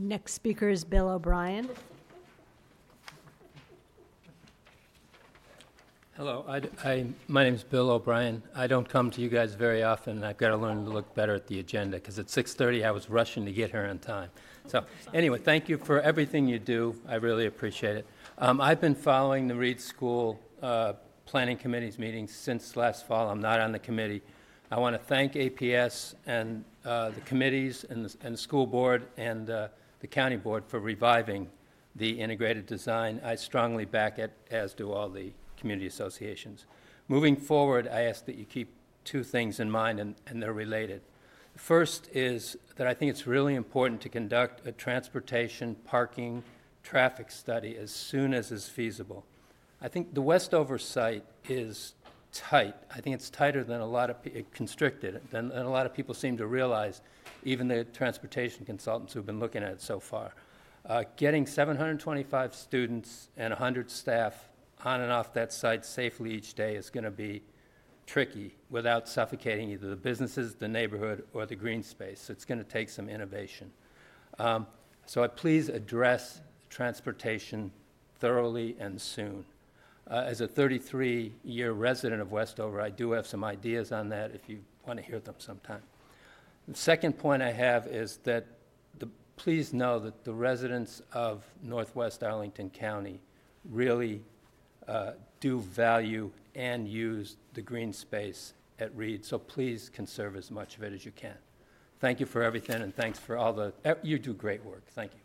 Next speaker is Bill O'Brien. Hello, I, I- my Bill O'Brien. I don't come to you guys very often, and I've got to learn to look better at the agenda, because at 6:30 I was rushing to get here on time. So, anyway, thank you for everything you do. I really appreciate it. Um, I've been following the Reed School uh, Planning Committee's meetings since last fall. I'm not on the committee. I want to thank APS and uh, the committees and the, and the school board and uh, the county board for reviving the integrated design. I strongly back it, as do all the community associations. Moving forward, I ask that you keep two things in mind, and, and they're related. First is that I think it's really important to conduct a transportation, parking, traffic study as soon as is feasible. I think the Westover site is tight. I think it's tighter than a lot of, pe- constricted, than, than a lot of people seem to realize, even the transportation consultants who've been looking at it so far. Uh, Getting 725 students and 100 staff on and off that site safely each day is going to be tricky without suffocating either the businesses, the neighborhood, or the green space. It's going to take some innovation. Um, So I please address transportation thoroughly and soon. Uh, As a 33-year resident of Westover, I do have some ideas on that if you want to hear them sometime. The second point I have is that, the, please know that the residents of Northwest Arlington County really uh, do value and use the green space at Reed, so please conserve as much of it as you can. Thank you for everything, and thanks for all the, you do great work. Thank you.